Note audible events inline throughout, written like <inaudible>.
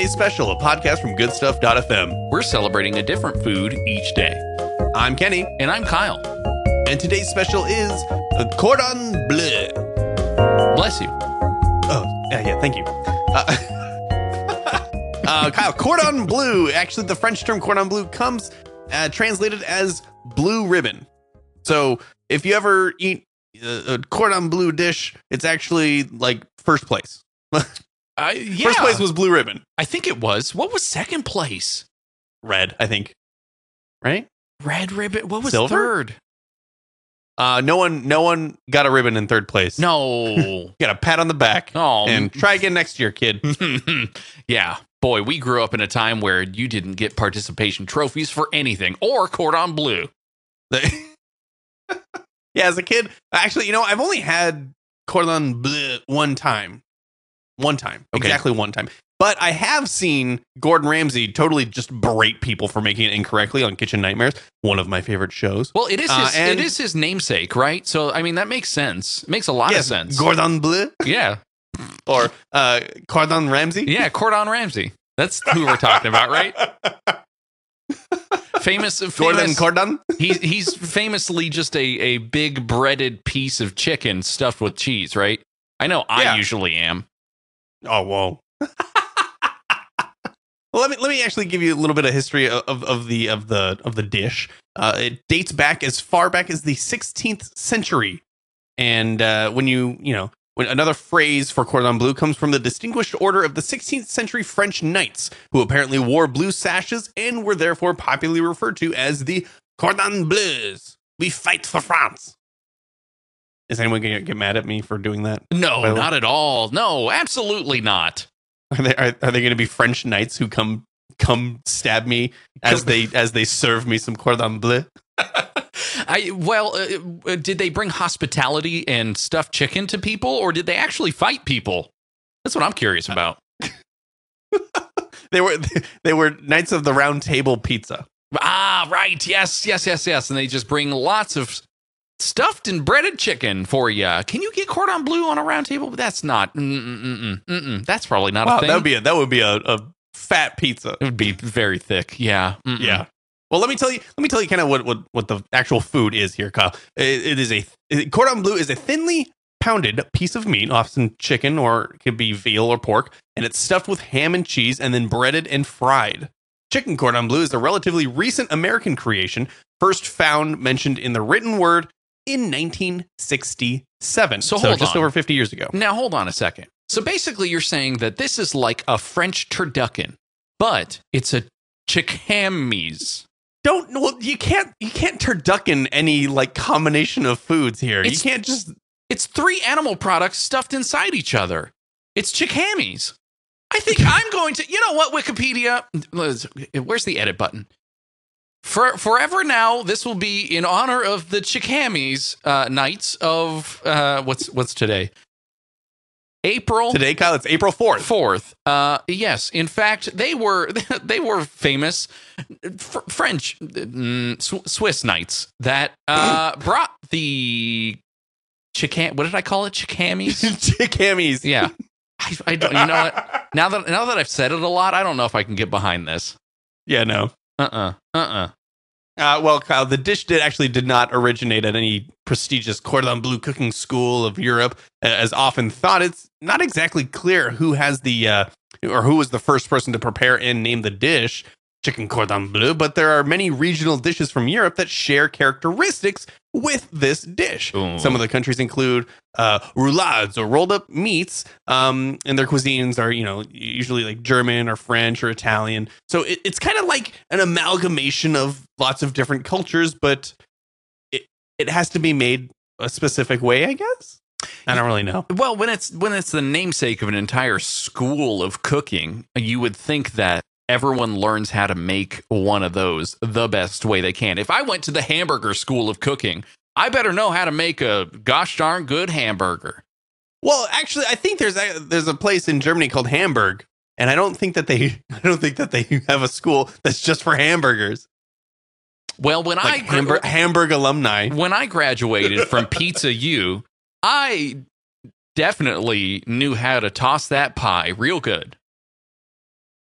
today's special, a podcast from goodstuff.fm. We're celebrating a different food each day. I'm Kenny, And I'm Kyle. and today's special is cordon bleu. Bless you. Oh, yeah, yeah, thank you. Uh, <laughs> uh, Kyle, cordon bleu. Actually, the French term cordon bleu comes uh, translated as blue ribbon. So if you ever eat a cordon bleu dish, it's actually like first place. <laughs> I, yeah. First place was blue ribbon. I think it was. What was second place? Red, I think. Right? Red ribbon. What was Silver? third? Uh, no one, no one got a ribbon in third place. No. <laughs> got a pat on the back oh. and try again next year, kid. <laughs> yeah. Boy, we grew up in a time where you didn't get participation trophies for anything or cordon bleu. <laughs> yeah, as a kid, actually, you know, I've only had cordon bleu one time, one time, Okay. exactly one time. But I have seen Gordon Ramsay totally just berate people for making it incorrectly on Kitchen Nightmares, one of my favorite shows. Well, it is Uh, his, and- it is his namesake, right? So I mean that makes sense. It makes a lot of sense. Gordon Bleu yeah. or uh, Cordon Ramsay. Yeah, Cordon Ramsay. That's who we're talking about, right? <laughs> Famous, Gordon famous Cordon. he's he's famously just a, a big breaded piece of chicken stuffed with cheese, right? I know I Yeah. usually am. Oh whoa. well, <laughs> let me let me actually give you a little bit of history of, of, the of the of the dish. Uh, it dates back as far back as the 16th century, and uh, when you you know when another phrase for cordon bleu comes from the distinguished order of the 16th century French knights, who apparently wore blue sashes and were therefore popularly referred to as the cordon bleus. We fight for France. Is anyone going to get mad at me for doing that? No, not at all. No, absolutely not. Are they are, are they going to be French knights who come come stab me as <laughs> they as they serve me some cordon bleu? <laughs> I well, uh, uh, did they bring hospitality and stuffed chicken to people, or did they actually fight people? That's what I'm curious about. <laughs> They were they were knights of the round table pizza. Ah, right. Yes, yes, yes, yes. And they just bring lots of stuffed and breaded chicken for you. Can you get cordon bleu on a round table? But That's not. Mm, mm, mm, mm, mm, mm. That's probably not Wow, a thing. that would be a, that would be a, a fat pizza. it would be very thick. Yeah. Mm-mm. Yeah. Well, let me tell you. Let me tell you kind of what what, what the actual food is here, Kyle. It, it is a it- cordon bleu is a thinly pounded piece of meat, often chicken or it could be veal or pork, and it's stuffed with ham and cheese and then breaded and fried. Chicken cordon bleu is a relatively recent American creation, first found mentioned in the written word in 1967. So hold just on. over 50 years ago. Now hold on a second. So basically, you're saying that this is like a French turducken, but it's a ChickHameese. Don't well, you can't you can't turducken any like combination of foods here. It's- you can't just It's three animal products stuffed inside each other. It's ChickHameese. I think <laughs> I'm going to. You know what, Wikipedia? Where's the edit button? For forever now, this will be in honor of the ChickHameese uh, knights of uh, what's what's today? April today, Kyle. It's April 4th. fourth. Uh, yes, in fact, they were <laughs> they were famous Fr- French mm, Sw- Swiss knights that uh, <clears throat> brought the chicken. What did I call it? Chickamies. <laughs> Chickamies. yeah, I, I don't. You know what? <laughs> Now that now that I've said it a lot, I don't know if I can get behind this. Yeah, no. Uh uh-uh, uh well, Kyle, the dish did actually did not originate at any prestigious cordon bleu cooking school of Europe, as often thought. It's not exactly clear who has the uh, or who was the first person to prepare and name the dish chicken cordon bleu, but there are many regional dishes from Europe that share characteristics with this dish. Ooh. Some of the countries include uh, roulades or rolled up meats, um, and their cuisines are, you know, usually like German or French or Italian. So it, it's kind of like an amalgamation of lots of different cultures, but it it has to be made a specific way, I guess. I don't really know. Well, when it's when it's the namesake of an entire school of cooking, you would think that everyone learns how to make one of those the best way they can. If I went to the hamburger school of cooking, I better know how to make a gosh darn good hamburger. Well, actually, I think there's a, there's a place in Germany called Hamburg, and I don't think that they <laughs> I don't think that they have a school that's just for hamburgers. Well, when I Like gra- Hamburg, Hamburg alumni. when I graduated from <laughs> Pizza U, I definitely knew how to toss that pie real good.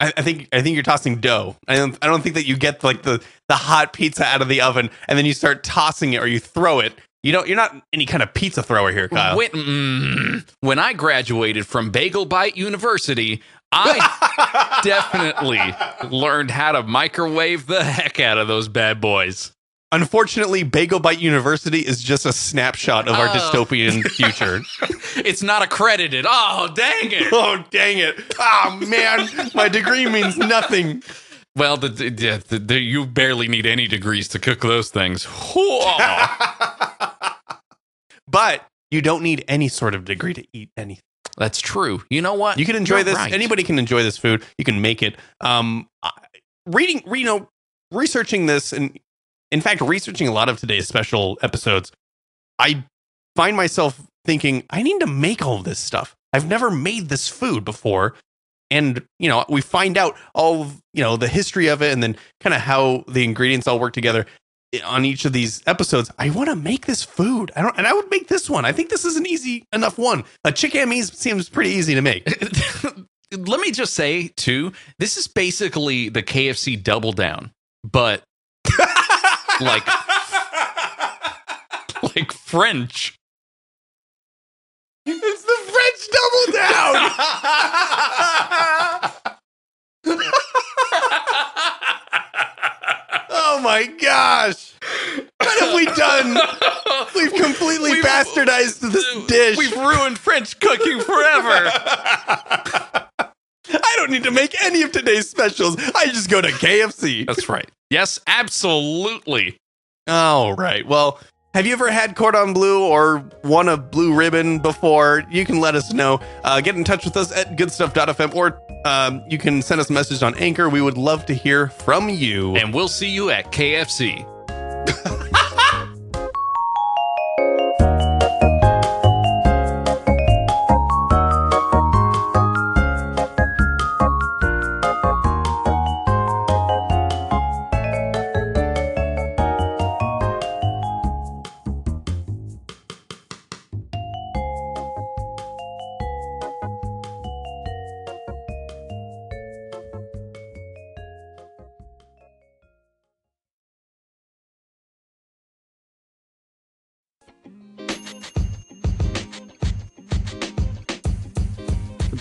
I, I think I think you're tossing dough. I don't I don't think that you get like the the hot pizza out of the oven and then you start tossing it or you throw it. You don't. You're not any kind of pizza thrower here, Kyle. When, mm, when I graduated from Bagel Bite University, I <laughs> definitely learned how to microwave the heck out of those bad boys. Unfortunately, Bagel Bite University is just a snapshot of our Oh. dystopian <laughs> future. It's not accredited. Oh, dang it. oh dang it! Oh man, my degree means nothing. Well, the, the, the, the, you barely need any degrees to cook those things. <laughs> But you don't need any sort of degree to eat anything. That's true. You know what? You can enjoy You're this. right. Anybody can enjoy this food. You can make it. Um, reading, you know, researching this, and in fact, researching a lot of today's special episodes, I find myself thinking, I need to make all this stuff. I've never made this food before. And, you know, we find out all of, you know, the history of it and then kind of how the ingredients all work together on each of these episodes. I want to make this food. I don't, and I would make this one. I think this is an easy enough one. A chickadese seems pretty easy to make. <laughs> Let me just say, too, this is basically the KFC double down, but like like French. It's the French double down. <laughs> oh my gosh. What have we done? We've <laughs> completely We've- bastardized this dish. We've ruined French cooking forever. <laughs> Don't need to make any of today's specials. I just go to KFC. That's right. Yes, absolutely. All right. Well, have you ever had cordon bleu or won a blue ribbon before? You can let us know. Uh, get in touch with us at goodstuff.fm or um, you can send us a message on Anchor. We would love to hear from you. And we'll see you at KFC. <laughs>